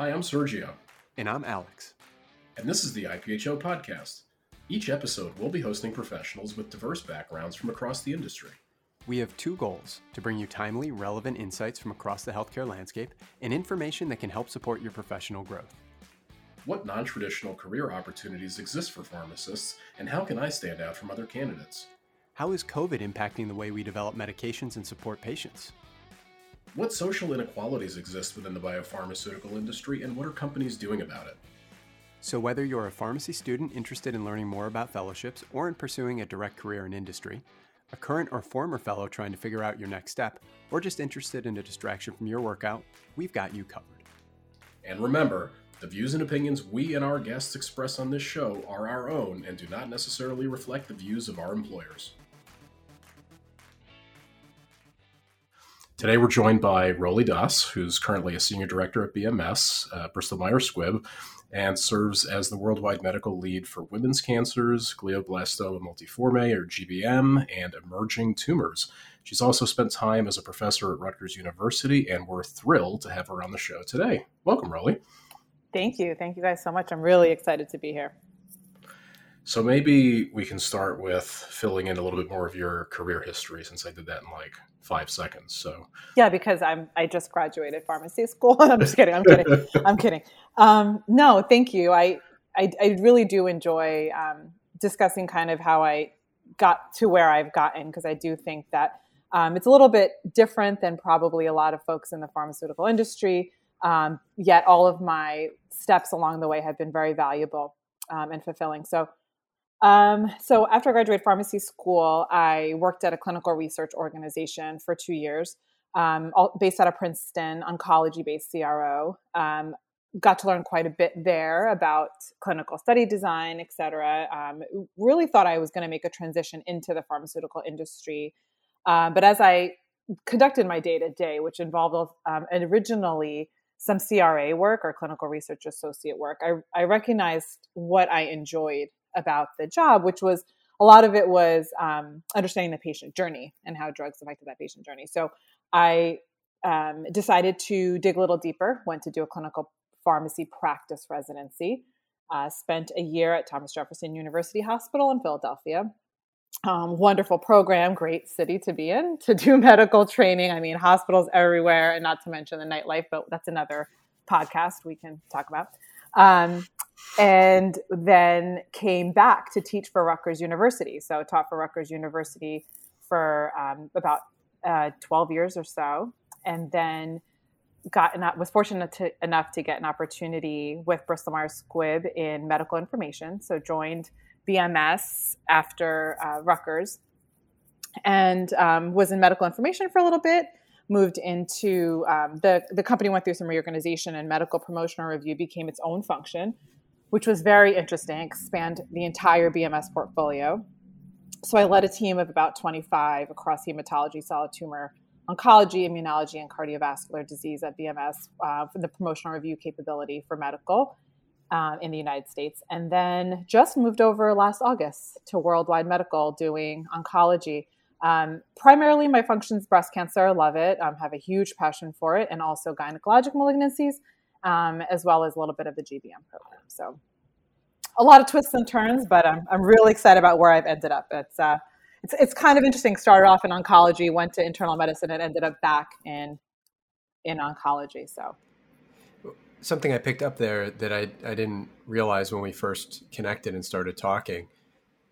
Hi, I'm Sergio. And I'm Alex. And this is the IPHO podcast. Each episode, we'll be hosting professionals with diverse backgrounds from across the industry. We have two goals to bring you timely, relevant insights from across the healthcare landscape and information that can help support your professional growth. What non traditional career opportunities exist for pharmacists, and how can I stand out from other candidates? How is COVID impacting the way we develop medications and support patients? What social inequalities exist within the biopharmaceutical industry, and what are companies doing about it? So, whether you're a pharmacy student interested in learning more about fellowships or in pursuing a direct career in industry, a current or former fellow trying to figure out your next step, or just interested in a distraction from your workout, we've got you covered. And remember, the views and opinions we and our guests express on this show are our own and do not necessarily reflect the views of our employers. Today we're joined by Rolee Das, who's currently a senior director at BMS, uh, Bristol Myers Squibb, and serves as the worldwide medical lead for women's cancers, glioblastoma multiforme or GBM, and emerging tumors. She's also spent time as a professor at Rutgers University, and we're thrilled to have her on the show today. Welcome, Rolly. Thank you. Thank you guys so much. I'm really excited to be here. So maybe we can start with filling in a little bit more of your career history since I did that in like five seconds. So yeah, because I'm I just graduated pharmacy school. I'm just kidding. I'm kidding. I'm kidding. Um, no, thank you. I I, I really do enjoy um, discussing kind of how I got to where I've gotten because I do think that um, it's a little bit different than probably a lot of folks in the pharmaceutical industry. Um, yet all of my steps along the way have been very valuable um, and fulfilling. So um, so after I graduated pharmacy school, I worked at a clinical research organization for two years, um, based out of Princeton, oncology-based CRO. Um, got to learn quite a bit there about clinical study design, et cetera. Um, really thought I was going to make a transition into the pharmaceutical industry, uh, but as I conducted my day to day, which involved um, originally some CRA work or clinical research associate work, I, I recognized what I enjoyed about the job, which was a lot of it was um, understanding the patient journey and how drugs affected that patient journey. So I um, decided to dig a little deeper, went to do a clinical pharmacy practice residency, uh, spent a year at Thomas Jefferson University Hospital in Philadelphia. Um, wonderful program, great city to be in to do medical training. I mean, hospitals everywhere, and not to mention the nightlife, but that's another podcast we can talk about. Um, and then came back to teach for Rutgers University. So taught for Rutgers University for um, about uh, 12 years or so, and then got an, was fortunate to, enough to get an opportunity with Bristol Myers Squibb in medical information. So joined BMS after uh, Rutgers, and um, was in medical information for a little bit moved into um, the the company went through some reorganization and medical promotional review became its own function, which was very interesting. Expand the entire BMS portfolio. So I led a team of about 25 across hematology, solid tumor, oncology, immunology, and cardiovascular disease at BMS uh, for the promotional review capability for medical. Uh, in the United States, and then just moved over last August to Worldwide Medical doing oncology. Um, primarily, my function's breast cancer. I love it. Um, have a huge passion for it, and also gynecologic malignancies, um, as well as a little bit of the GBM program. So, a lot of twists and turns, but I'm I'm really excited about where I've ended up. It's uh, it's it's kind of interesting. Started off in oncology, went to internal medicine, and ended up back in in oncology. So, something I picked up there that I I didn't realize when we first connected and started talking.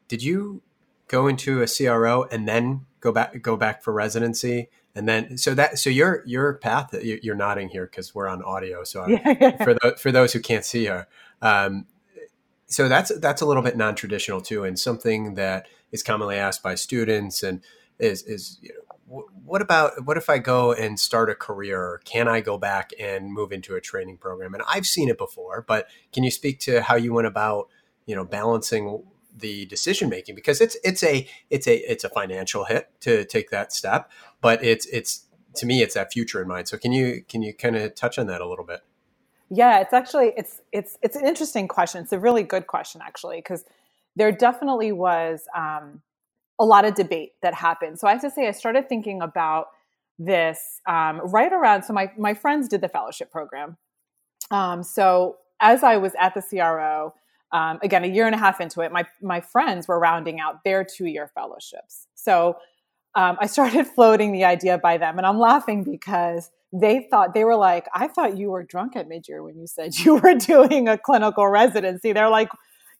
Did you go into a CRO and then go back go back for residency and then so that so your your path you're nodding here because we're on audio so for the, for those who can't see her um, so that's that's a little bit non-traditional too and something that is commonly asked by students and is is you know, what about what if I go and start a career? Can I go back and move into a training program? And I've seen it before, but can you speak to how you went about, you know, balancing the decision making because it's it's a it's a it's a financial hit to take that step, but it's it's to me it's that future in mind. So can you can you kind of touch on that a little bit? Yeah, it's actually it's it's it's an interesting question. It's a really good question actually because there definitely was um, a lot of debate that happened. So I have to say I started thinking about this um, right around. So my my friends did the fellowship program, um, so as I was at the CRO, um, again, a year and a half into it, my my friends were rounding out their two year fellowships. So um, I started floating the idea by them, and I'm laughing because they thought they were like, I thought you were drunk at mid year when you said you were doing a clinical residency. They're like,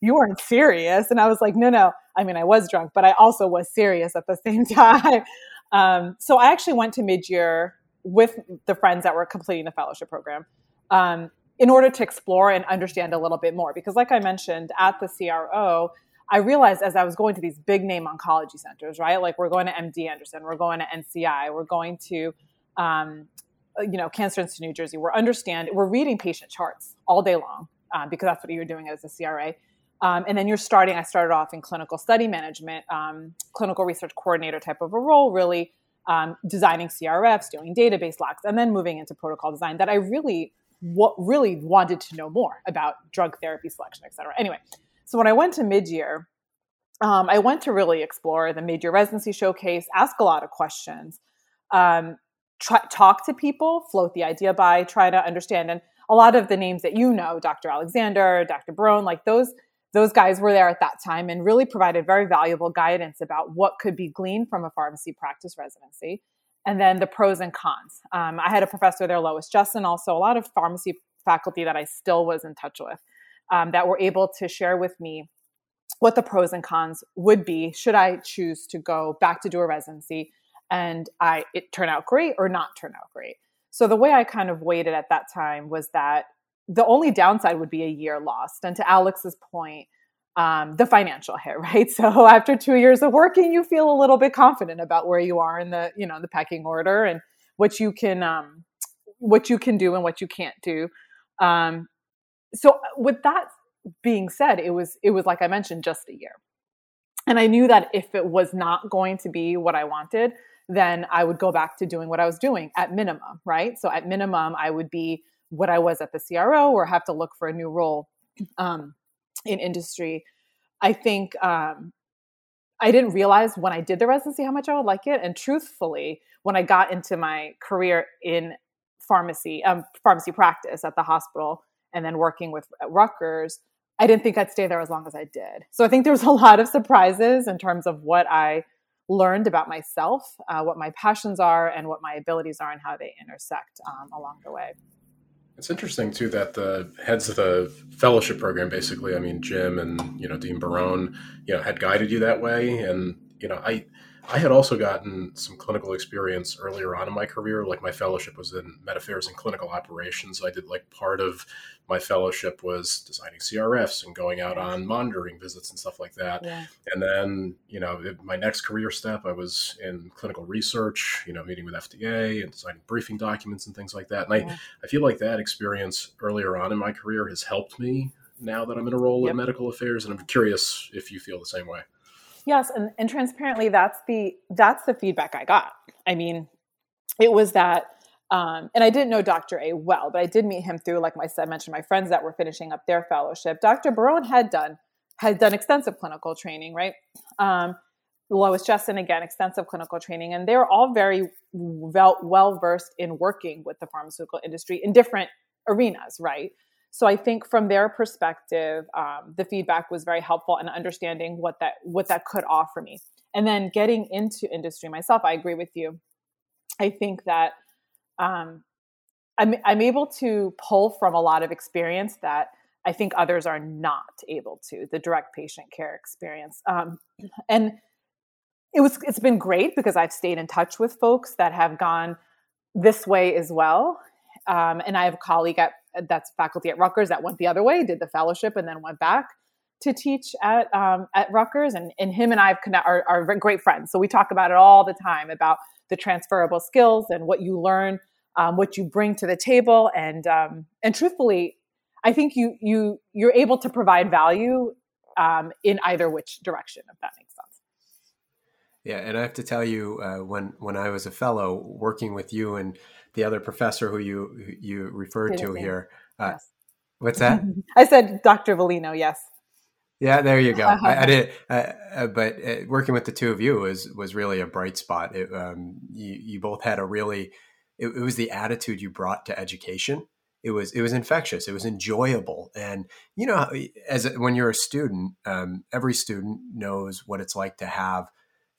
you weren't serious, and I was like, no, no. I mean, I was drunk, but I also was serious at the same time. Um, so I actually went to mid year with the friends that were completing the fellowship program. Um, in order to explore and understand a little bit more. Because, like I mentioned at the CRO, I realized as I was going to these big name oncology centers, right? Like we're going to MD Anderson, we're going to NCI, we're going to, um, you know, Cancer Institute New Jersey. We're understand, we're reading patient charts all day long uh, because that's what you're doing as a CRA. Um, and then you're starting. I started off in clinical study management, um, clinical research coordinator type of a role, really um, designing CRFs, doing database locks, and then moving into protocol design. That I really what really wanted to know more about drug therapy selection, et cetera. Anyway, so when I went to mid-year, um, I went to really explore the mid-year residency showcase, ask a lot of questions, um, try, talk to people, float the idea by, try to understand. And a lot of the names that you know, Dr. Alexander, Dr. Barone, like those those guys were there at that time and really provided very valuable guidance about what could be gleaned from a pharmacy practice residency and then the pros and cons. Um, I had a professor there, Lois Justin, also a lot of pharmacy faculty that I still was in touch with um, that were able to share with me what the pros and cons would be should I choose to go back to do a residency and I it turn out great or not turn out great. So the way I kind of weighted at that time was that the only downside would be a year lost. And to Alex's point, um, the financial hit, right? So after two years of working, you feel a little bit confident about where you are in the, you know, the pecking order and what you can, um, what you can do and what you can't do. Um, so uh, with that being said, it was, it was like I mentioned, just a year. And I knew that if it was not going to be what I wanted, then I would go back to doing what I was doing at minimum, right? So at minimum, I would be what I was at the CRO or have to look for a new role. Um, in industry, I think um, I didn't realize when I did the residency how much I would like it. And truthfully, when I got into my career in pharmacy, um, pharmacy practice at the hospital, and then working with Rutgers, I didn't think I'd stay there as long as I did. So I think there was a lot of surprises in terms of what I learned about myself, uh, what my passions are, and what my abilities are, and how they intersect um, along the way. It's interesting too that the heads of the fellowship program, basically, I mean, Jim and you know Dean Barone, you know, had guided you that way, and you know, I I had also gotten some clinical experience earlier on in my career. Like my fellowship was in med affairs and clinical operations. I did like part of my fellowship was designing CRFs and going out on monitoring visits and stuff like that. Yeah. And then, you know, my next career step, I was in clinical research, you know, meeting with FDA and designing briefing documents and things like that. And yeah. I, I feel like that experience earlier on in my career has helped me now that I'm in a role yep. in medical affairs. And I'm curious if you feel the same way. Yes, and, and transparently, that's the that's the feedback I got. I mean, it was that, um, and I didn't know Dr. A well, but I did meet him through, like I said, mentioned my friends that were finishing up their fellowship. Dr. Barone had done had done extensive clinical training, right? Um, Lois Justin again, extensive clinical training, and they're all very well versed in working with the pharmaceutical industry in different arenas, right? So I think from their perspective, um, the feedback was very helpful in understanding what that what that could offer me. And then getting into industry myself, I agree with you. I think that um, I'm I'm able to pull from a lot of experience that I think others are not able to. The direct patient care experience, um, and it was it's been great because I've stayed in touch with folks that have gone this way as well. Um, and I have a colleague at that's faculty at Rutgers that went the other way, did the fellowship, and then went back to teach at um, at Rutgers. And, and him and I have are, are great friends, so we talk about it all the time about the transferable skills and what you learn, um, what you bring to the table, and um, and truthfully, I think you you you're able to provide value um, in either which direction, if that makes sense. Yeah, and I have to tell you, uh, when when I was a fellow working with you and the other professor who you who you referred to here, uh, yes. what's that? I said Dr. Valino. Yes. Yeah, there you go. I, I did, uh, uh, but uh, working with the two of you was was really a bright spot. It, um, you you both had a really, it, it was the attitude you brought to education it was it was infectious. It was enjoyable, and you know, as when you're a student, um, every student knows what it's like to have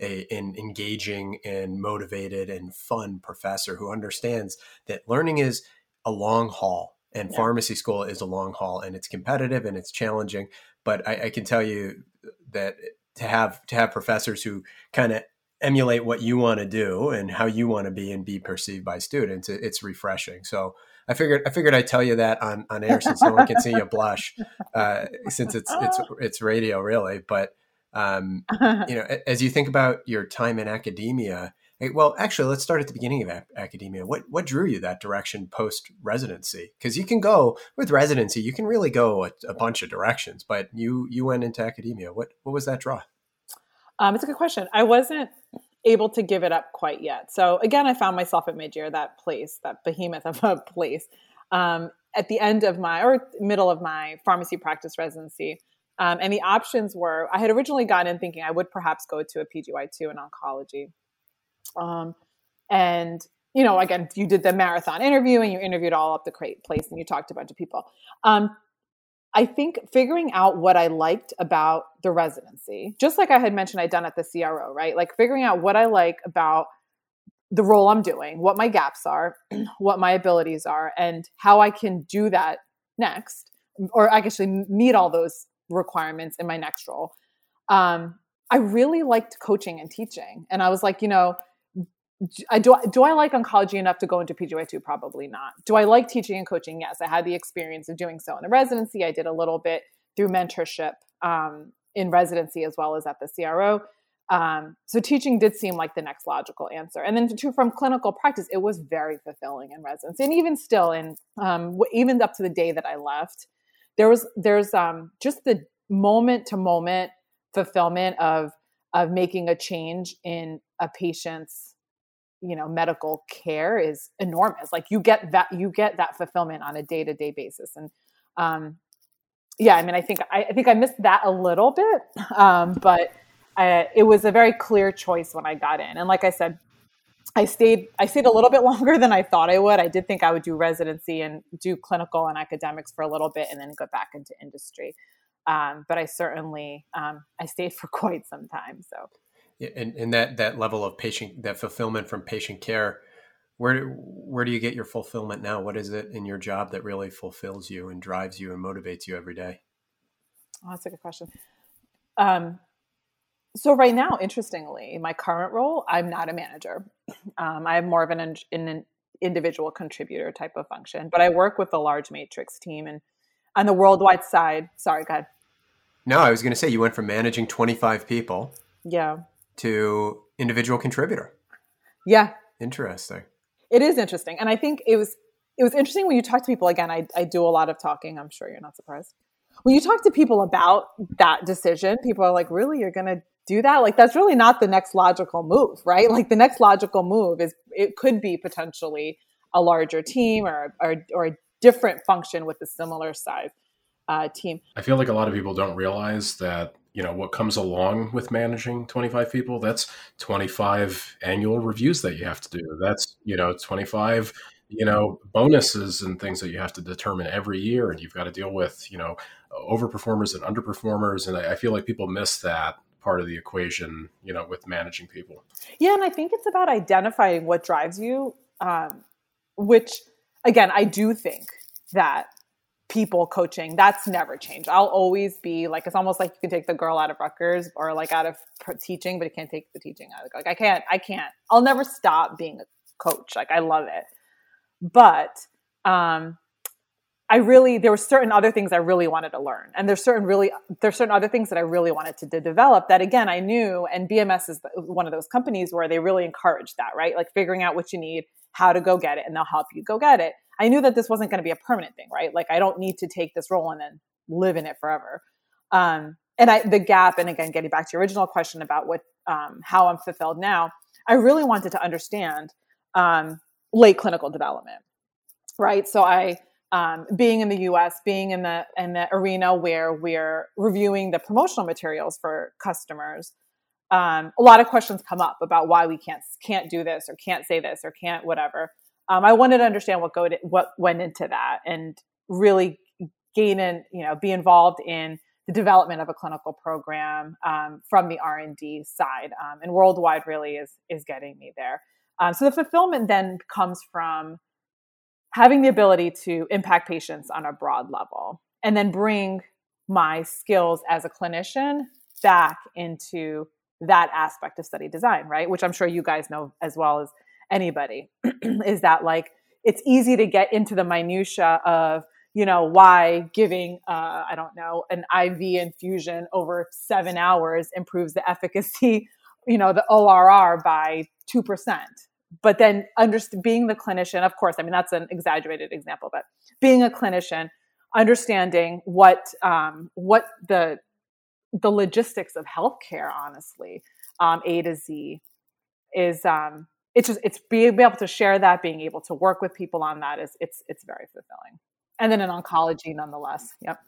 a, an engaging and motivated and fun professor who understands that learning is a long haul and yeah. pharmacy school is a long haul and it's competitive and it's challenging but I, I, can tell you that to have to have professors who kind of emulate what you want to do and how you want to be and be perceived by students it, it's refreshing so I figured I figured I'd tell you that on, on air since no one can see you blush, uh, since it's it's it's radio really. But um, you know, as you think about your time in academia, well, actually, let's start at the beginning of academia. What what drew you that direction post residency? Because you can go with residency, you can really go a, a, bunch of directions. But you you went into academia. What what was that draw? Um, it's a good question. I wasn't able to give it up quite yet. So again, I found myself at midyear, that place, that behemoth of a place, um, at the end of my or middle of my pharmacy practice residency. Um, and the options were I had originally gone in thinking I would perhaps go to a PGY2 in oncology. Um, and, you know, again, you did the marathon interview and you interviewed all up the place and you talked to a bunch of people. Um, I think figuring out what I liked about the residency, just like I had mentioned I'd done at the CRO, right? Like figuring out what I like about the role I'm doing, what my gaps are, what my abilities are, and how I can do that next, or actually meet all those requirements in my next role. Um, I really liked coaching and teaching. And I was like, you know, I do, do I like oncology enough to go into PGY2? Probably not. Do I like teaching and coaching? Yes. I had the experience of doing so in the residency. I did a little bit through mentorship um, in residency as well as at the CRO. Um, so teaching did seem like the next logical answer. And then to, from clinical practice, it was very fulfilling in residency. And even still in, um, even up to the day that I left, there was, there's um, just the moment to moment fulfillment of, of making a change in a patient's you know medical care is enormous. Like you get that you get that fulfillment on a day-to-day basis. And um yeah i mean i think i, I think i missed that a little bit um but I, it was a very clear choice when i got in. And like i said i stayed i stayed a little bit longer than i thought i would. I did think i would do residency and do clinical and academics for a little bit and then go back into industry. Um, but i certainly um, i stayed for quite some time so. And, and that that level of patient that fulfillment from patient care where where do you get your fulfillment now? What is it in your job that really fulfills you and drives you and motivates you every day? Oh, that's a good question. Um, so right now interestingly my current role i'm not a manager um, i'm more of an, an individual contributor type of function but i work with a large matrix team and on the worldwide side sorry go ahead no i was going to say you went from managing 25 people yeah to individual contributor. Yeah. Interesting. It is interesting. And I think it was it was interesting when you talk to people again, I, I do a lot of talking, I'm sure you're not surprised. When you talk to people about that decision, people are like, really, you're gonna do that? Like that's really not the next logical move, right? Like the next logical move is it could be potentially a larger team or or, or a different function with a similar size uh, team. I feel like a lot of people don't realize that you know what comes along with managing 25 people that's 25 annual reviews that you have to do that's you know 25 you know bonuses and things that you have to determine every year and you've got to deal with you know overperformers and underperformers and I, I feel like people miss that part of the equation you know with managing people. Yeah and i think it's about identifying what drives you um, which again i do think that people coaching that's never changed. I'll always be like it's almost like you can take the girl out of Rutgers or like out of teaching but you can't take the teaching out of like i can't i can't. I'll never stop being a coach. Like i love it. But um i really there were certain other things i really wanted to learn and there's certain really there's certain other things that i really wanted to, to develop that again i knew and bms is one of those companies where they really encourage that right like figuring out what you need how to go get it and they'll help you go get it I knew that this wasn't going to be a permanent thing, right? Like I don't need to take this role and then live in it forever. Um, and I, the gap, and again, getting back to your original question about what, um, how I'm fulfilled now, I really wanted to understand um, late clinical development, right? So I, um, being in the U.S., being in the in the arena where we're reviewing the promotional materials for customers, um, a lot of questions come up about why we can't can't do this or can't say this or can't whatever. um, I wanted to understand what go to, what went into that and really gain and you know be involved in the development of a clinical program um, from the r&d side um, and worldwide really is is getting me there um, so the fulfillment then comes from having the ability to impact patients on a broad level and then bring my skills as a clinician back into that aspect of study design right? Which i'm sure you guys know as well as anybody is that like it's easy to get into the minutia of you know why giving uh, i don't know an iv infusion over seven hours improves the efficacy you know the orr by 2% but then under, being the clinician of course i mean that's an exaggerated example but being a clinician understanding what um, what the the logistics of healthcare honestly um, a to z is um, it's just it's being able to share that being able to work with people on that is it's it's very fulfilling. And then in oncology nonetheless. Yep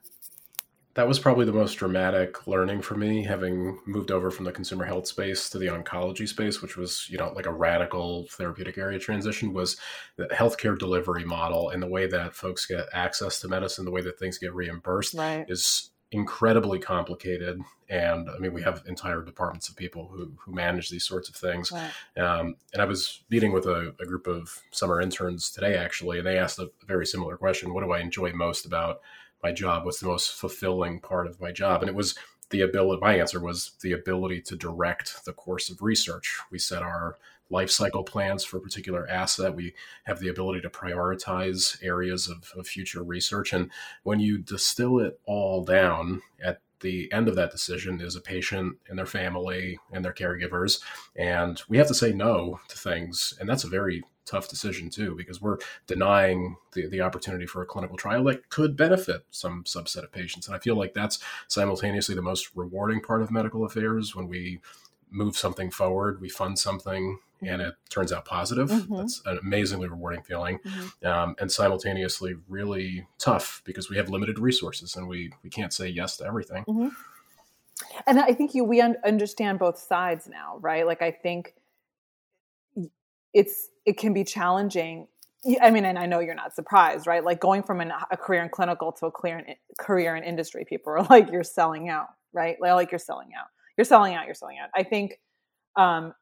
that was probably the most dramatic learning for me having moved over from the consumer health space to the oncology space which was you know like a radical therapeutic area transition was the healthcare delivery model and the way that folks get access to medicine the way that things get reimbursed right. is incredibly complicated and i mean we have entire departments of people who, who manage these sorts of things right. um, and i was meeting with a, a, group of summer interns today actually and they asked a very similar question what do i enjoy most about my job what's the most fulfilling part of my job and it was the ability my answer was the ability to direct the course of research we set our life cycle plans for a particular asset. We have the ability to prioritize areas of, of future research. And when you distill it all down at the end of that decision is a patient and their family and their caregivers. And we have to say no to things. And that's a very tough decision, too, because we're denying the, the opportunity for a clinical trial that could benefit some subset of patients. And I feel like that's simultaneously the most rewarding part of medical affairs when we move something forward, we fund something and it turns out positive. Mm-hmm. That's an amazingly rewarding feeling, mm-hmm. um, and simultaneously really tough because we have limited resources and we we can't say yes to everything. Mm-hmm. And I think you we un- understand both sides now, right? Like I think it's it can be challenging. I mean, and I know you're not surprised, right? Like going from an, a career in clinical to a career in, career in industry, people are like, "You're selling out," right? Like you're selling out. You're selling out. You're selling out. I think um,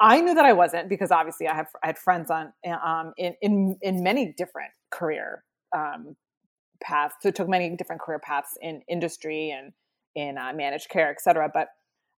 I knew that I wasn't because obviously I have I had friends on um, in in in many different career um, paths. So took many different career paths in industry and in uh, managed care, et cetera. But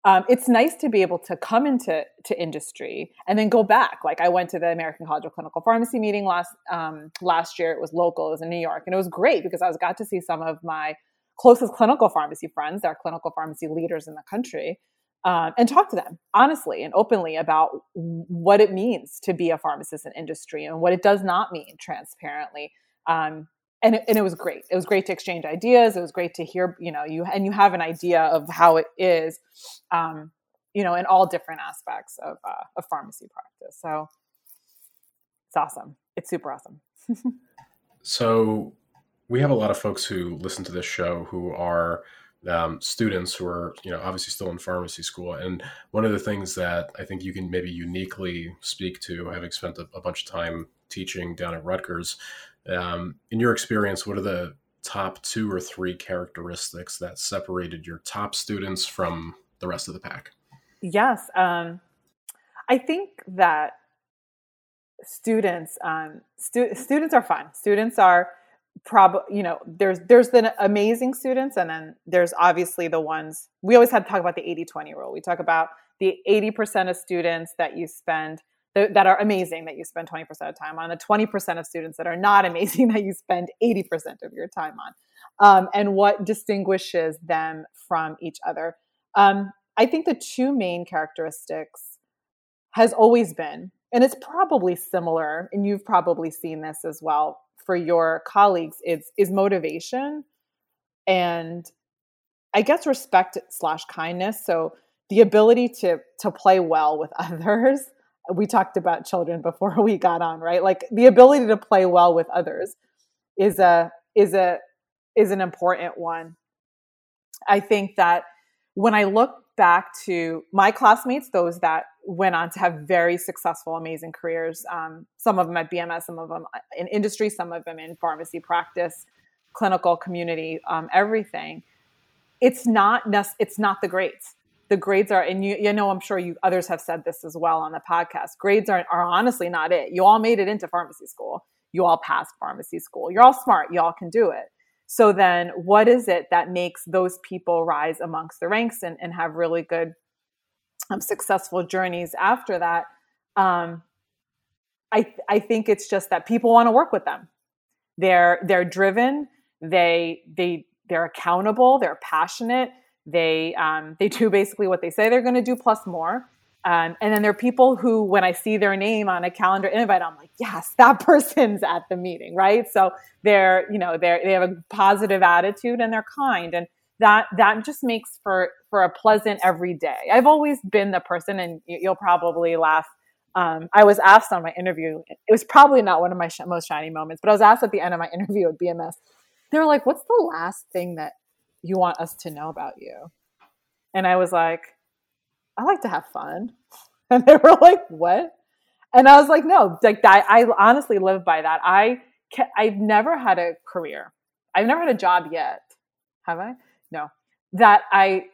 um, it's nice to be able to come into to industry and then go back. Like I went to the American College of Clinical Pharmacy meeting last um, last year. It was local. It was in New York, and it was great because I was got to see some of my closest clinical pharmacy friends. They're clinical pharmacy leaders in the country um, and talk to them honestly and openly about what it means to be a pharmacist in industry and what it does not mean transparently. Um, and it, and it was great. It was great to exchange ideas. It was great to hear, you know, you and you have an idea of how it is, um, you know, in all different aspects of uh, of pharmacy practice. So it's awesome. It's super awesome. so we have a lot of folks who listen to this show who are um, students who are you know obviously still in pharmacy school and one of the things that i think you can maybe uniquely speak to having spent a, a bunch of time teaching down at rutgers um, in your experience what are the top two or three characteristics that separated your top students from the rest of the pack? Yes um, i think that students um, stu- students are fun. Students are probably you know there's there's the amazing students and then there's obviously the ones we always had to talk about the 80-20 rule. We talk about the 80% of students that you spend that are amazing that you spend 20% of time on the 20% of students that are not amazing that you spend 80% of your time on um, and what distinguishes them from each other um, i think the two main characteristics has always been and it's probably similar and you've probably seen this as well for your colleagues is is motivation and I guess respect slash kindness. So the ability to to play well with others. We talked about children before we got on, right? Like the ability to play well with others is a is a is an important one. I think that when I look back to my classmates, those that went on to have very successful, amazing careers. Um, some of them at BMS, some of them in industry, some of them in pharmacy practice, clinical community, um, everything. It's not it's not the grades. The grades are, and you, you know, I'm sure you others have said this as well on the podcast. Grades are, are honestly not it. You all made it into pharmacy school. You all passed pharmacy school. You're all smart. You all can do it. So then, what is it that makes those people rise amongst the ranks and, and have really good um, successful journeys after that. Um, I I think it's just that people want to work with them. They're they're driven. They they they're accountable. They're passionate. They um, they do basically what they say they're going to do plus more. Um, and then there are people who, when I see their name on a calendar invite, I'm like, yes, that person's at the meeting, right? So they're, you know, they they have a positive attitude and they're kind. And that that just makes for for a pleasant everyday. I've always been the person, and you'll probably laugh. Um, I was asked on my interview. It was probably not one of my sh- most shiny moments, but I was asked at the end of my interview at BMS. They were like, "What's the last thing that you want us to know about you?" And I was like, "I like to have fun." And they were like, "What?" And I was like, "No, like that. I honestly live by that. I I've never had a career. I've never had a job yet. Have I? no, that I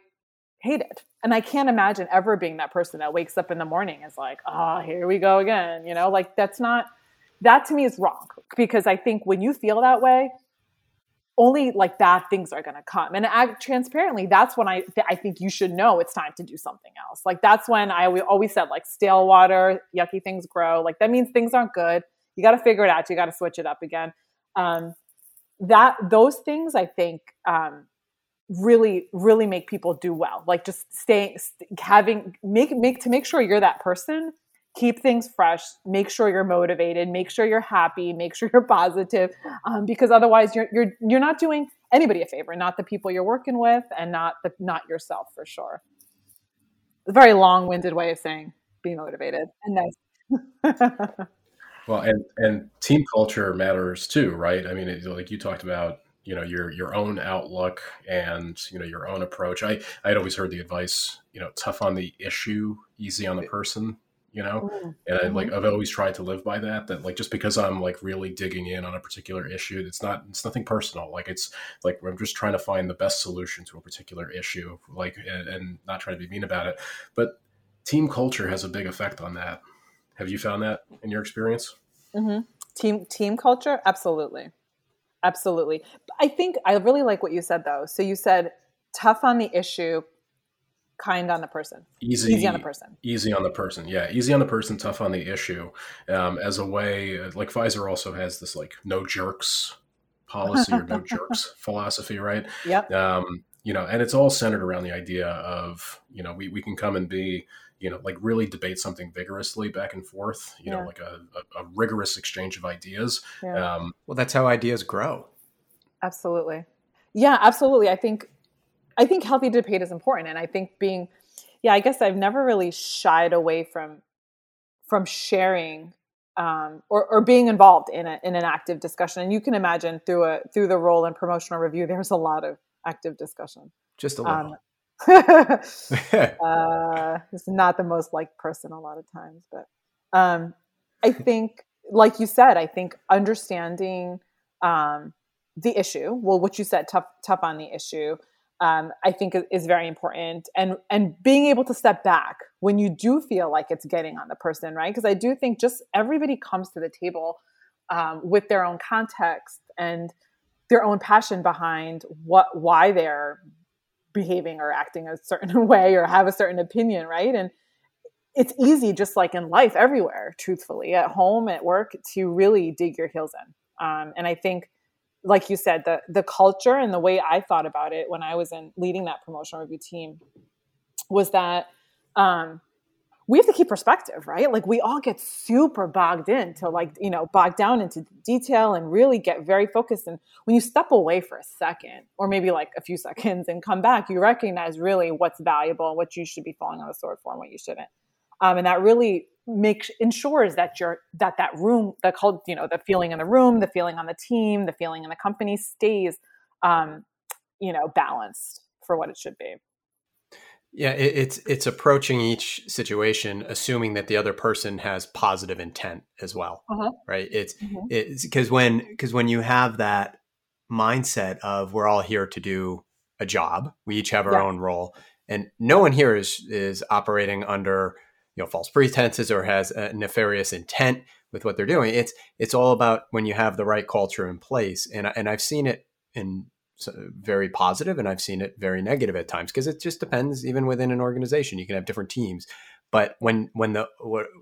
hated. And I can't imagine ever being that person that wakes up in the morning is like, oh, here we go again. You know, like that's not, that to me is wrong because I think when you feel that way, only like bad things are going to come. And I, transparently, that's when I th- I think you should know it's time to do something else. Like that's when I always said like stale water, yucky things grow. Like that means things aren't good. You got to figure it out. You got to switch it up again. Um, that those things I think um, really really make people do well like just staying having make make to make sure you're that person keep things fresh make sure you're motivated make sure you're happy make sure you're positive um, because otherwise you're you're you're not doing anybody a favor not the people you're working with and not the not yourself for sure. A very long-winded way of saying be motivated and nice. Well and and team culture matters too right? I mean it, like you talked about you know your your own outlook and you know your own approach. I i had always heard the advice you know tough on the issue easy on the person you know mm-hmm. and I, like mm-hmm. i've always tried to live by that that like just because i'm like really digging in on a particular issue it's not it's nothing personal like it's like i'm just trying to find the best solution to a particular issue like and, and not trying to be mean about it but team culture has a big effect on that have you found that in your experience mm-hmm. team team culture absolutely Absolutely. I think I really like what you said though. So you said tough on the issue, kind on the person. Easy, easy on the person. Easy on the person. Yeah, easy on the person, tough on the issue. Um, as a way, like Pfizer also has this like no jerks policy or no jerks philosophy, right? Yep. Um, you know, and it's all centered around the idea of you know we we can come and be you know like really debate something vigorously back and forth you yeah. know like a, a, a, rigorous exchange of ideas yeah. um, well that's how ideas grow absolutely yeah absolutely i think i think healthy debate is important and i think being yeah i guess i've never really shied away from from sharing um, or, or being involved in, a, in an active discussion and you can imagine through a through the role in promotional review there's a lot of active discussion. Just a little. um, uh, it's not the most liked person a lot of times, but um, I think, like you said, I think understanding um, the issue, well, what you said, tough, tough on the issue, um, I think is very important, and and being able to step back when you do feel like it's getting on the person, right? Because I do think just everybody comes to the table um, with their own context and their own passion behind what why they're behaving or acting a certain way or have a certain opinion, right? And it's easy, just like in life, everywhere, truthfully, at home, at work, to really dig your heels in. Um, and I think, like you said, the the culture and the way I thought about it when I was in leading that promotional review team was that um, we have to keep perspective, right? Like we all get super bogged in to like, you know, bogged down into detail and really get very focused. And when you step away for a second, or maybe like a few seconds and come back, you recognize really what's valuable and what you should be falling on the sword for and what you shouldn't. Um, and that really makes ensures that you're that that room, the called, you know, the feeling in the room, the feeling on the team, the feeling in the company stays, um, you know, balanced for what it should be. Yeah, it, it's it's approaching each situation assuming that the other person has positive intent as well, uh-huh. right? It's mm-hmm. it's because when because when you have that mindset of we're all here to do a job, we each have our yeah. own role, and no one here is is operating under you know false pretenses or has a nefarious intent with what they're doing. It's it's all about when you have the right culture in place, and and I've seen it in very positive and I've seen it very negative at times because it just depends even within an organization you can have different teams but when when the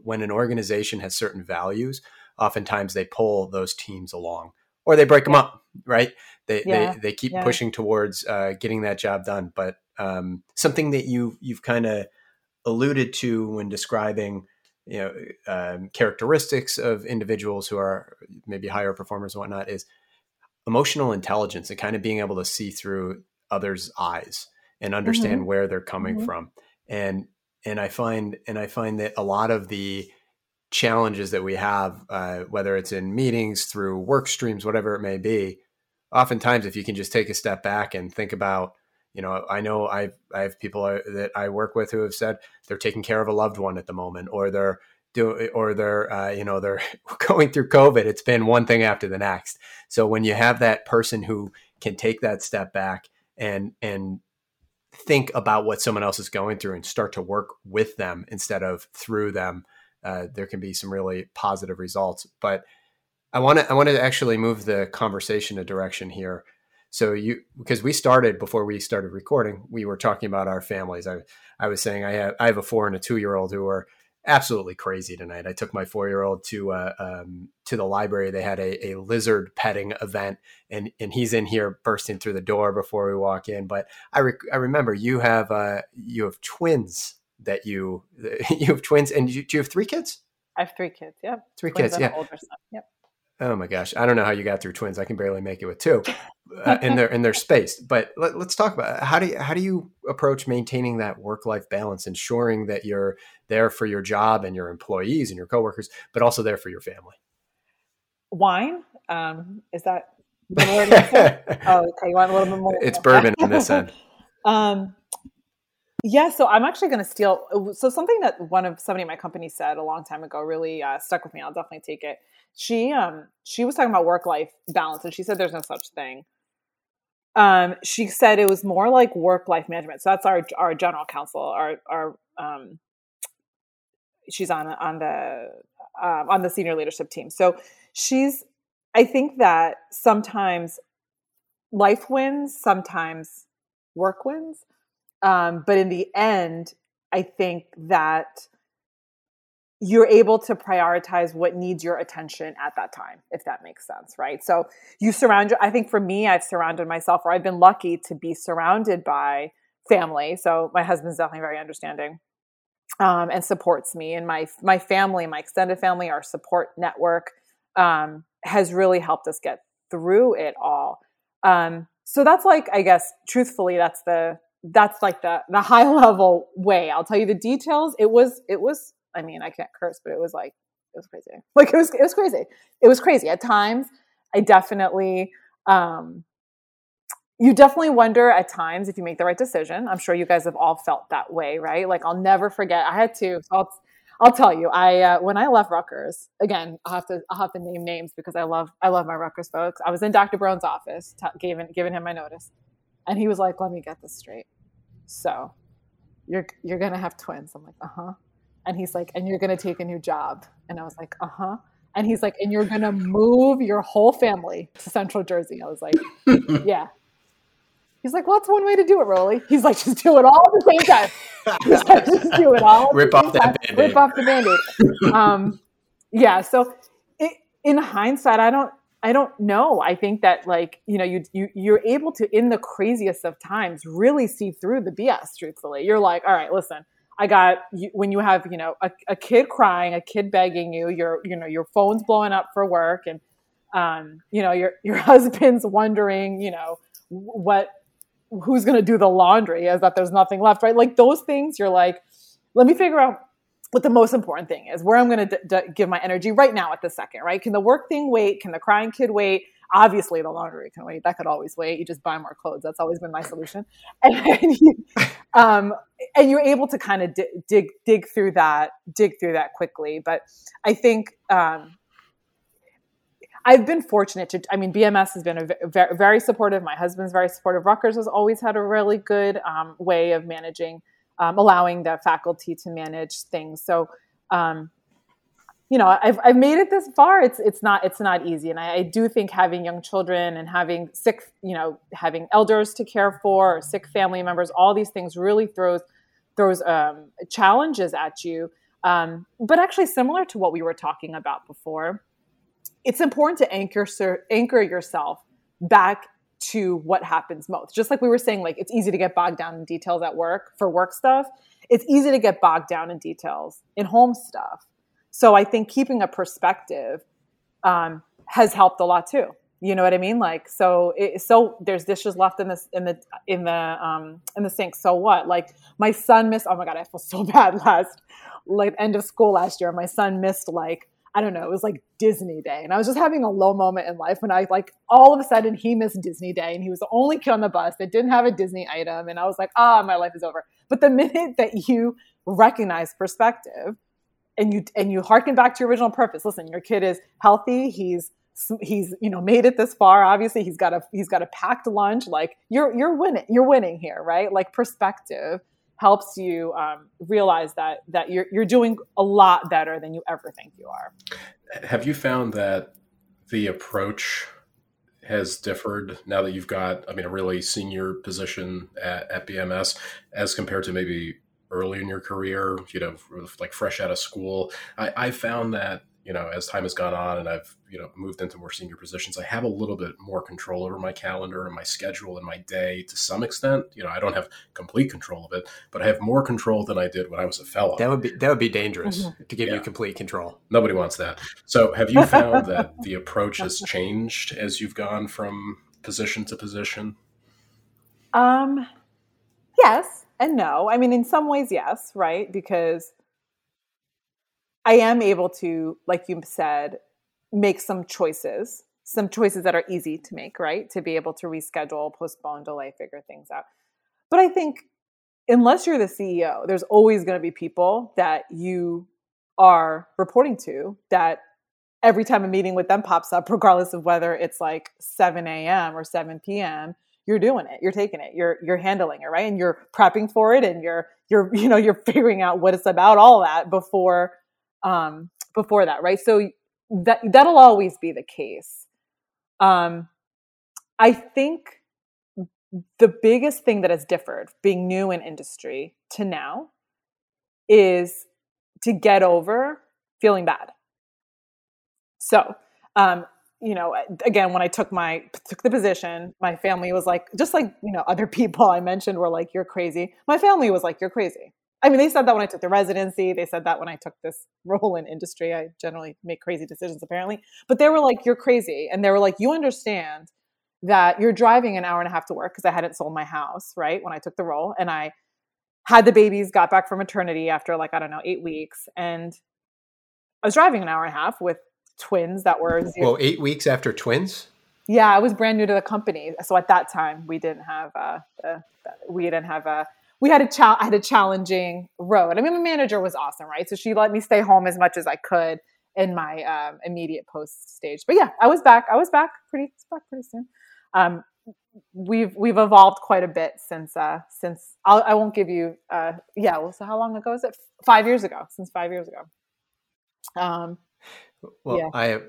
when an organization has certain values oftentimes they pull those teams along or they break them up right they yeah. they, they keep yeah. pushing towards uh, getting that job done but um, something that you you've kind of alluded to when describing you know um, characteristics of individuals who are maybe higher performers and whatnot is emotional intelligence and kind of being able to see through others' eyes and understand mm-hmm. where they're coming mm-hmm. from. And and I find and I find that a lot of the challenges that we have, uh, whether it's in meetings, through work streams, whatever it may be, oftentimes if you can just take a step back and think about you know i know i've i have people uh, that i work with who have said they're taking care of a loved one at the moment or they're do or they're uh, you know they're going through covid. It's been one thing after the next. So when you have that person who can take that step back and and think about what someone else is going through and start to work with them instead of through them uh, there can be some really positive results. But i want to i want to actually move the conversation a direction here so you because we started before we started recording we were talking about our families i i was saying i have i have a four and a two year old who are absolutely crazy tonight. I took my four year old to uh, um, to the library. They had a, a lizard petting event, and and he's in here bursting through the door before we walk in. But I re- I remember you have uh, you have twins that you you have twins, and you, do you have three kids? I have three kids. Yeah, three twins kids. Yeah, older son. Yep. Oh my gosh, I don't know how you got through twins. I can barely make it with two uh, in their in their space. But let, us talk about how do you, how do you approach maintaining that work life balance, ensuring that you're there for your job and your employees and your coworkers, but also there for your family. Wine um, is that the word? oh, okay. You want a little bit more? It's bourbon on this end. um, yeah, so I'm actually going to steal. So something that one of somebody in my company said a long time ago really uh, stuck with me. I'll definitely take it she um she was talking about work life balance and she said there's no such thing um she said it was more like work life management. So that's our our general counsel our our um she's on on the um, on the senior leadership team. So she's i think that sometimes life wins sometimes work wins. Um, but in the end i think that you're able to prioritize what needs your attention at that time, if that makes sense, right? So you surround, I think for me, I've surrounded myself, or I've been lucky to be surrounded by family. So my husband's definitely very understanding um, and supports me, and my my family, my extended family, our support network um, has really helped us get through it all. Um, so that's like, I guess, truthfully, that's the that's like the the high level way. I'll tell you the details. It was it was I mean, I can't curse, but it was like it was crazy. Like it was it was crazy. It was crazy. At times, I definitely um you definitely wonder at times if you make the right decision. I'm sure you guys have all felt that way, right? Like I'll never forget. I had to. I'll, I'll tell you. I uh, when I left Rutgers again. I'll have to I'll have to name names because I love I love my Rutgers folks. I was in Dr. Brown's office, t- giving giving him my notice, and he was like, "Let me get this straight. So, you're you're gonna have twins." I'm like, "Uh huh." And he's like, and you're going to take a new job. And I was like, uh huh. And he's like, and you're going to move your whole family to Central Jersey. I was like, yeah. He's like, well, that's one way to do it, Rolee. He's like, just do it all at the same time. He's like, just do it all. Rip off that band Rip off the band-aid. um, yeah. So it, in hindsight, I don't, I don't know. I think that like, you know, you, you, you're able to, in the craziest of times, really see through the BS, truthfully. You're like, all right, listen, I got when you have you know a, a, kid crying, a kid begging you, your you know your phone's blowing up for work, and um, you know your your husband's wondering you know what who's going to do the laundry as that there's nothing left, right? Like those things, you're like, let me figure out what the most important thing is, where I'm going to d- d- give my energy right now at the second, right? Can the work thing wait? Can the crying kid wait? Obviously, the laundry can wait. That could always wait. You just buy more clothes. That's always been my solution. And, um, and you're able to kind of dig, dig dig through that dig through that quickly but i think um, I've been fortunate to, I mean, BMS has been a very, very supportive. My husband's very supportive. Rutgers has always had a really good um, way of managing, um, allowing the faculty to manage things. So, um, you know, I've, I've made it this far. It's, it's not, it's not easy. And I, I, do think having young children and having sick, you know, having elders to care for or sick family members, all these things really throws, throws um, challenges at you. Um, but actually similar to what we were talking about before it's important to anchor anchor yourself back to what happens most. Just like we were saying, like it's easy to get bogged down in details at work for work stuff. It's easy to get bogged down in details in home stuff. So I think keeping a perspective um, has helped a lot too. You know what I mean? Like so, it, so there's dishes left in this in the in the um, in the sink. So what? Like my son missed. Oh my god, I feel so bad. Last like end of school last year, my son missed like I don't know, it was like Disney Day. And I was just having a low moment in life when I like all of a sudden he missed Disney Day and he was the only kid on the bus that didn't have a Disney item. And I was like, ah, oh, my life is over. But the minute that you recognize perspective and you and you harken back to your original purpose, listen, your kid is healthy, he's he's you know made it this far obviously. He's got a he's got a packed lunch. Like you're you're winning you're winning here right? Like perspective helps you um, realize that that you're you're doing a lot better than you ever think you are. Have you found that the approach has differed now that you've got, I mean, a really senior position at, at BMS as compared to maybe early in your career, you know, like fresh out of school? I, I found that you know, as time has gone on and I've, you know, moved into more senior positions, I have a little bit more control over my calendar and my schedule and my day to some extent. You know, I don't have complete control of it, but I have more control than I did when I was a fellow. That would be that would be dangerous mm-hmm. to give yeah. you complete control. Nobody wants that. So, have you found that the approach has changed as you've gone from position to position? Um, yes and no. I mean, in some ways, yes, right? Because I am able to, like you said, make some choices, some choices that are easy to make, right? To be able to reschedule, postpone, delay, figure things out. But I think unless you're the CEO, there's always going to be people that you are reporting to that every time a meeting with them pops up, regardless of whether it's like 7 a.m. or 7 p.m., you're doing it you're taking it you're you're handling it right and you're prepping for it and you're you're you know you're figuring out what it's about all that before um, before that, right? So that that'll always be the case. Um, I think the biggest thing that has differed being new in industry to now is to get over feeling bad. So, um, you know, again, when I took my took the position, my family was like, just like you know, other people I mentioned were like, "You're crazy." My family was like, "You're crazy." I mean, they said that when I took the residency. They said that when I took this role in industry. I generally make crazy decisions, apparently. But they were like, "You're crazy," and they were like, "You understand that you're driving an hour and a half to work because I hadn't sold my house right when I took the role, and I had the babies, got back from maternity after like I don't know eight weeks, and I was driving an hour and a half with twins that were zero. well eight weeks after twins." Yeah, I was brand new to the company, so at that time we didn't have a we didn't have a we had a cha- I had a challenging road. I mean, my manager was awesome, right? So she let me stay home as much as I could in my um, immediate post stage. But yeah, I was back. I was back pretty back pretty soon. Um, we've we've evolved quite a bit since uh, since I'll, I will not give you uh, yeah. Well, so how long ago is it? Five years ago. Since five years ago. Um, well, yeah. I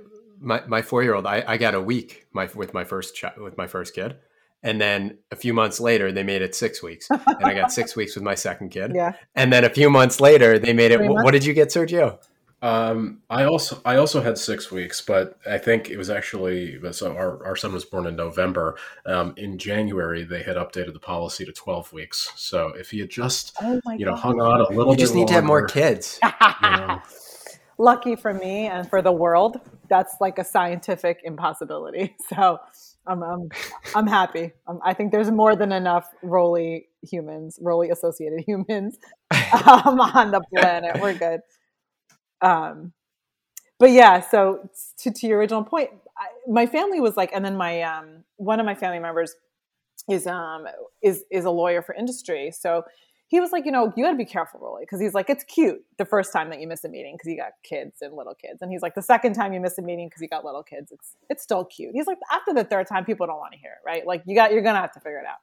my my four year old. I, I got a week my with my first child with my first kid. And then a few months later, they made it six weeks, and I got six weeks with my second kid. Yeah. And then a few months later, they made it. What, what did you get, Sergio? Um, I also I also had six weeks, but I think it was actually so our, our son was born in November. Um, in January, they had updated the policy to twelve weeks. So if he had just oh you know hung on a little, you just need longer, to have more kids. You know. Lucky for me and for the world, that's like a scientific impossibility. So I'm I'm, I'm happy. Um, I think there's more than enough Rolee humans, Rolee associated humans um, on the planet. We're good. Um, but yeah, so to to your original point, I, my family was like, and then my um, one of my family members is um is is a lawyer for industry, so he was like, you know, you got to be careful, really, because he's like, it's cute the first time that you miss a meeting because you got kids and little kids, and he's like, the second time you miss a meeting because you got little kids, it's it's still cute. He's like, after the third time, people don't want to hear it, right? Like you got, you're gonna have to figure it out.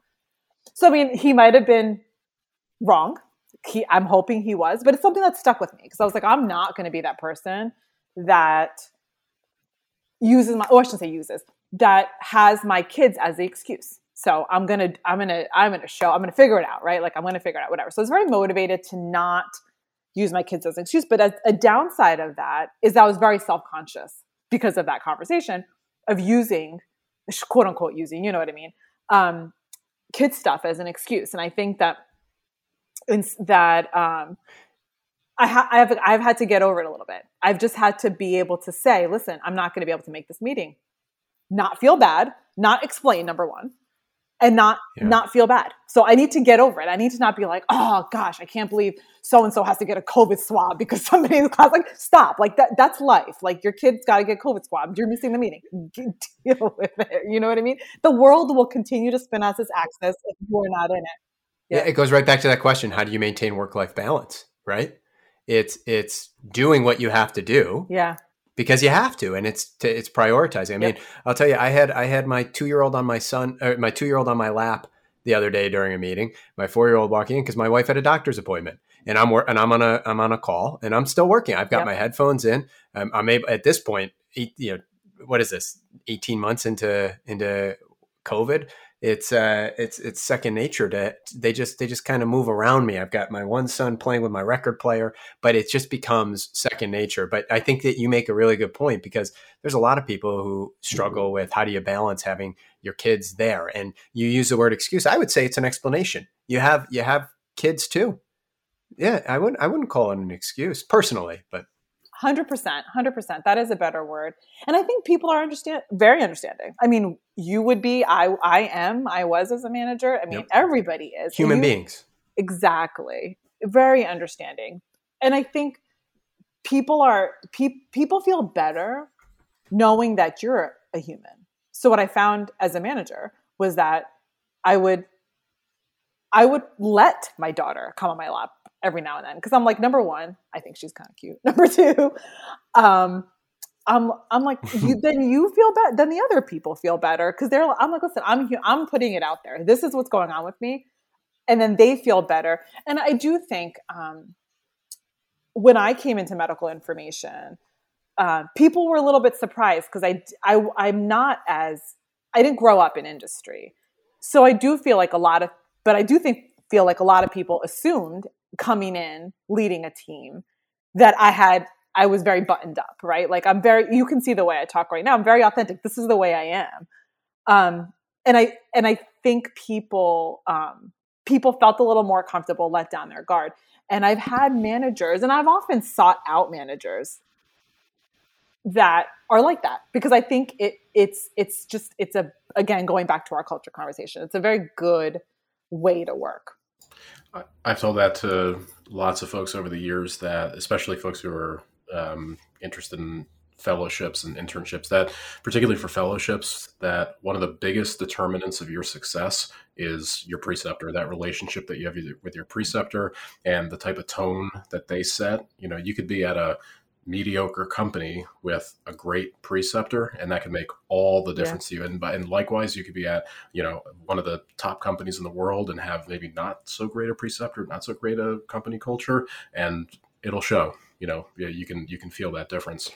So I mean, he might have been wrong. He, I'm hoping he was, but it's something that stuck with me because I was like, I'm not to be that person that uses my, or I shouldn't say uses, that has my kids as the excuse. So I'm gonna, I'm gonna, I'm gonna show, I'm gonna figure it out, right? Like I'm gonna figure it out, whatever. So I was very motivated to not use my kids as an excuse. But a, a downside of that is that I was very self conscious because of that conversation of using, quote unquote, using, you know what I mean, um, kid stuff as an excuse. And I think that that um, I, ha- I have I've had to get over it a little bit. I've just had to be able to say, listen, I'm not going to be able to make this meeting. Not feel bad, not explain number one, and not yeah. not feel bad. So I need to get over it. I need to not be like, oh gosh, I can't believe so and so has to get a COVID swab because somebody in the class like stop. Like that that's life. Like your kid's got to get COVID swab. You're missing the meeting. Deal with it. You know what I mean? The world will continue to spin as its axis if you're not in it. Yeah. yeah, it goes right back to that question: How do you maintain work life balance? Right? It's it's doing what you have to do. Yeah. Because you have to, and it's to, it's prioritizing. I mean, yep. I'll tell you, I had I had my two year old on my son, or my two year old on my lap the other day during a meeting. My four year old walking in because my wife had a doctor's appointment, and I'm and I'm on a I'm on a call, and I'm still working. I've got yep. my headphones in. I'm, I'm able at this point. You know, what is this? Eighteen months into into COVID, it's uh it's it's second nature to they just they just kind of move around me. I've got my one son playing with my record player but it just becomes second nature. But i think that you make a really good point because there's a lot of people who struggle mm-hmm. with how do you balance having your kids there and you use the word excuse. I would say it's an explanation. You have you have kids too. Yeah i wouldn't i wouldn't call it an excuse personally but 100% 100% that is a better word. And i think people are understand very understanding. I mean you would be i i am i was as a manager. I mean yep. everybody is. Human you, beings. Exactly. Very understanding. And i think people are pe- people feel better knowing that you're a human. So what i found as a manager was that i would i would let my daughter come on my lap every now and then. Because I'm like, number one, I think she's kind of cute. Number two, um, I'm I'm like, you, then you feel better. Then the other people feel better because they're. I'm like, listen, I'm I'm putting it out there. This is what's going on with me, and then they feel better. And I do think um, when I came into medical information, uh, people were a little bit surprised because I, I I'm not as I didn't grow up in industry, so I do feel like a lot of, but I do think feel like a lot of people assumed coming in leading a team that I had I was very buttoned up, right? Like I'm very you can see the way I talk right now. I'm very authentic. This is the way I am. Um and I and I think people um people felt a little more comfortable, let down their guard. And I've had managers and I've often sought out managers that are like that because I think it it's it's just it's a again going back to our culture conversation. It's a very good way to work. I've told that to lots of folks over the years that, especially folks who are um, interested in fellowships and internships, that particularly for fellowships, that one of the biggest determinants of your success is your preceptor, that relationship that you have with your preceptor and the type of tone that they set. You know, you could be at a mediocre company with a great preceptor and that can make all the difference yeah. to you and, and likewise you could be at you know one of the top companies in the world and have maybe not so great a preceptor not so great a company culture and it'll show you know you can you can feel that difference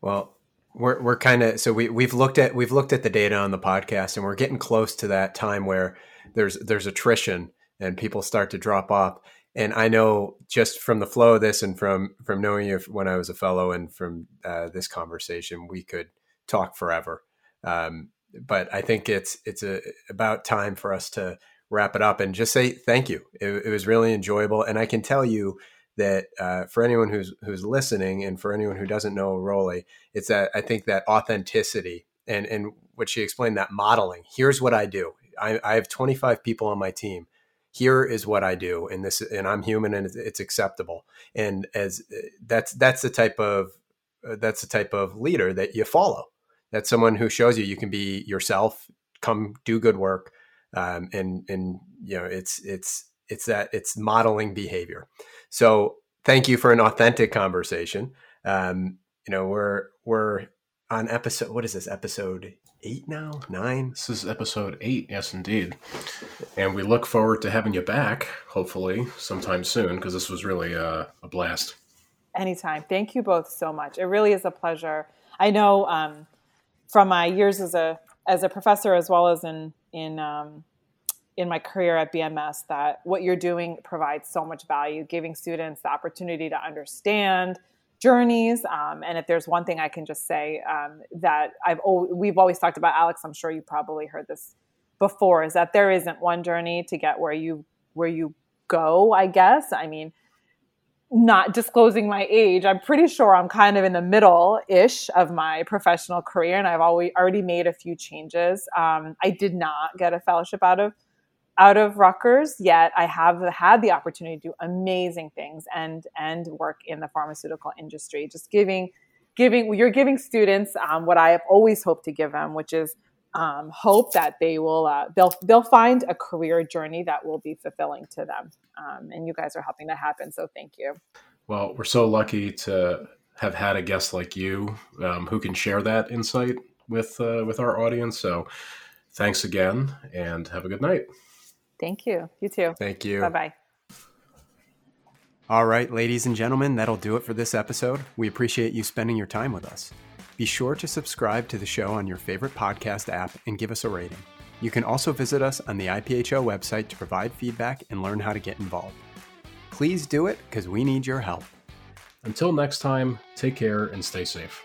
well we're, we're kind of so we, we've looked at we've looked at the data on the podcast and we're getting close to that time where there's there's attrition and people start to drop off and I know just from the flow of this and from from knowing you when I was a fellow and from uh, this conversation, we could talk forever. Um, but I think it's it's a, about time for us to wrap it up and just say thank you. It, it was really enjoyable, and I can tell you that uh, for anyone who's who's listening and for anyone who doesn't know Rolee, it's that I think that authenticity and and what she explained that modeling. Here's what I do. I, I have 25 people on my team here is what I do, and this, and I'm human, and it's, acceptable. And as that's that's the type of uh, that's the type of leader that you follow. That's someone who shows you you can be yourself, come do good work, um, and and you know it's it's it's that it's modeling behavior. So thank you for an authentic conversation. Um, you know, we're we're on episode. What is this? Episode eight now? Nine? This is episode eight. Yes, indeed. And we look forward to having you back, hopefully sometime soon, because this was really uh, a blast. Anytime. Thank you both so much. It really is a pleasure. I know um, from my years as a as a professor, as well as in in um, in my career at BMS, that what you're doing provides so much value, giving students the opportunity to understand journeys. Um, and if there's one thing I can just say um, that I've we've always talked about, Alex, I'm sure you probably heard this before, is that there isn't one journey to get where you where you go. I guess. I mean, not disclosing my age, I'm pretty sure I'm kind of in the middle ish of my professional career, and I've always already made a few changes. Um, I did not get a fellowship out of out of Rutgers, yet I have had the opportunity to do amazing things and and work in the pharmaceutical industry. Just giving, giving you're giving students um, what I have always hoped to give them, which is um, hope that they will uh, they'll they'll find a career journey that will be fulfilling to them. Um, and you guys are helping that happen. So thank you. Well, we're so lucky to have had a guest like you um, who can share that insight with uh, with our audience. So thanks again, and have a good night. Thank you. You too. Thank you. Bye bye. All right, ladies and gentlemen, that'll do it for this episode. We appreciate you spending your time with us. Be sure to subscribe to the show on your favorite podcast app and give us a rating. You can also visit us on the IPHO website to provide feedback and learn how to get involved. Please do it because we need your help. Until next time, take care and stay safe.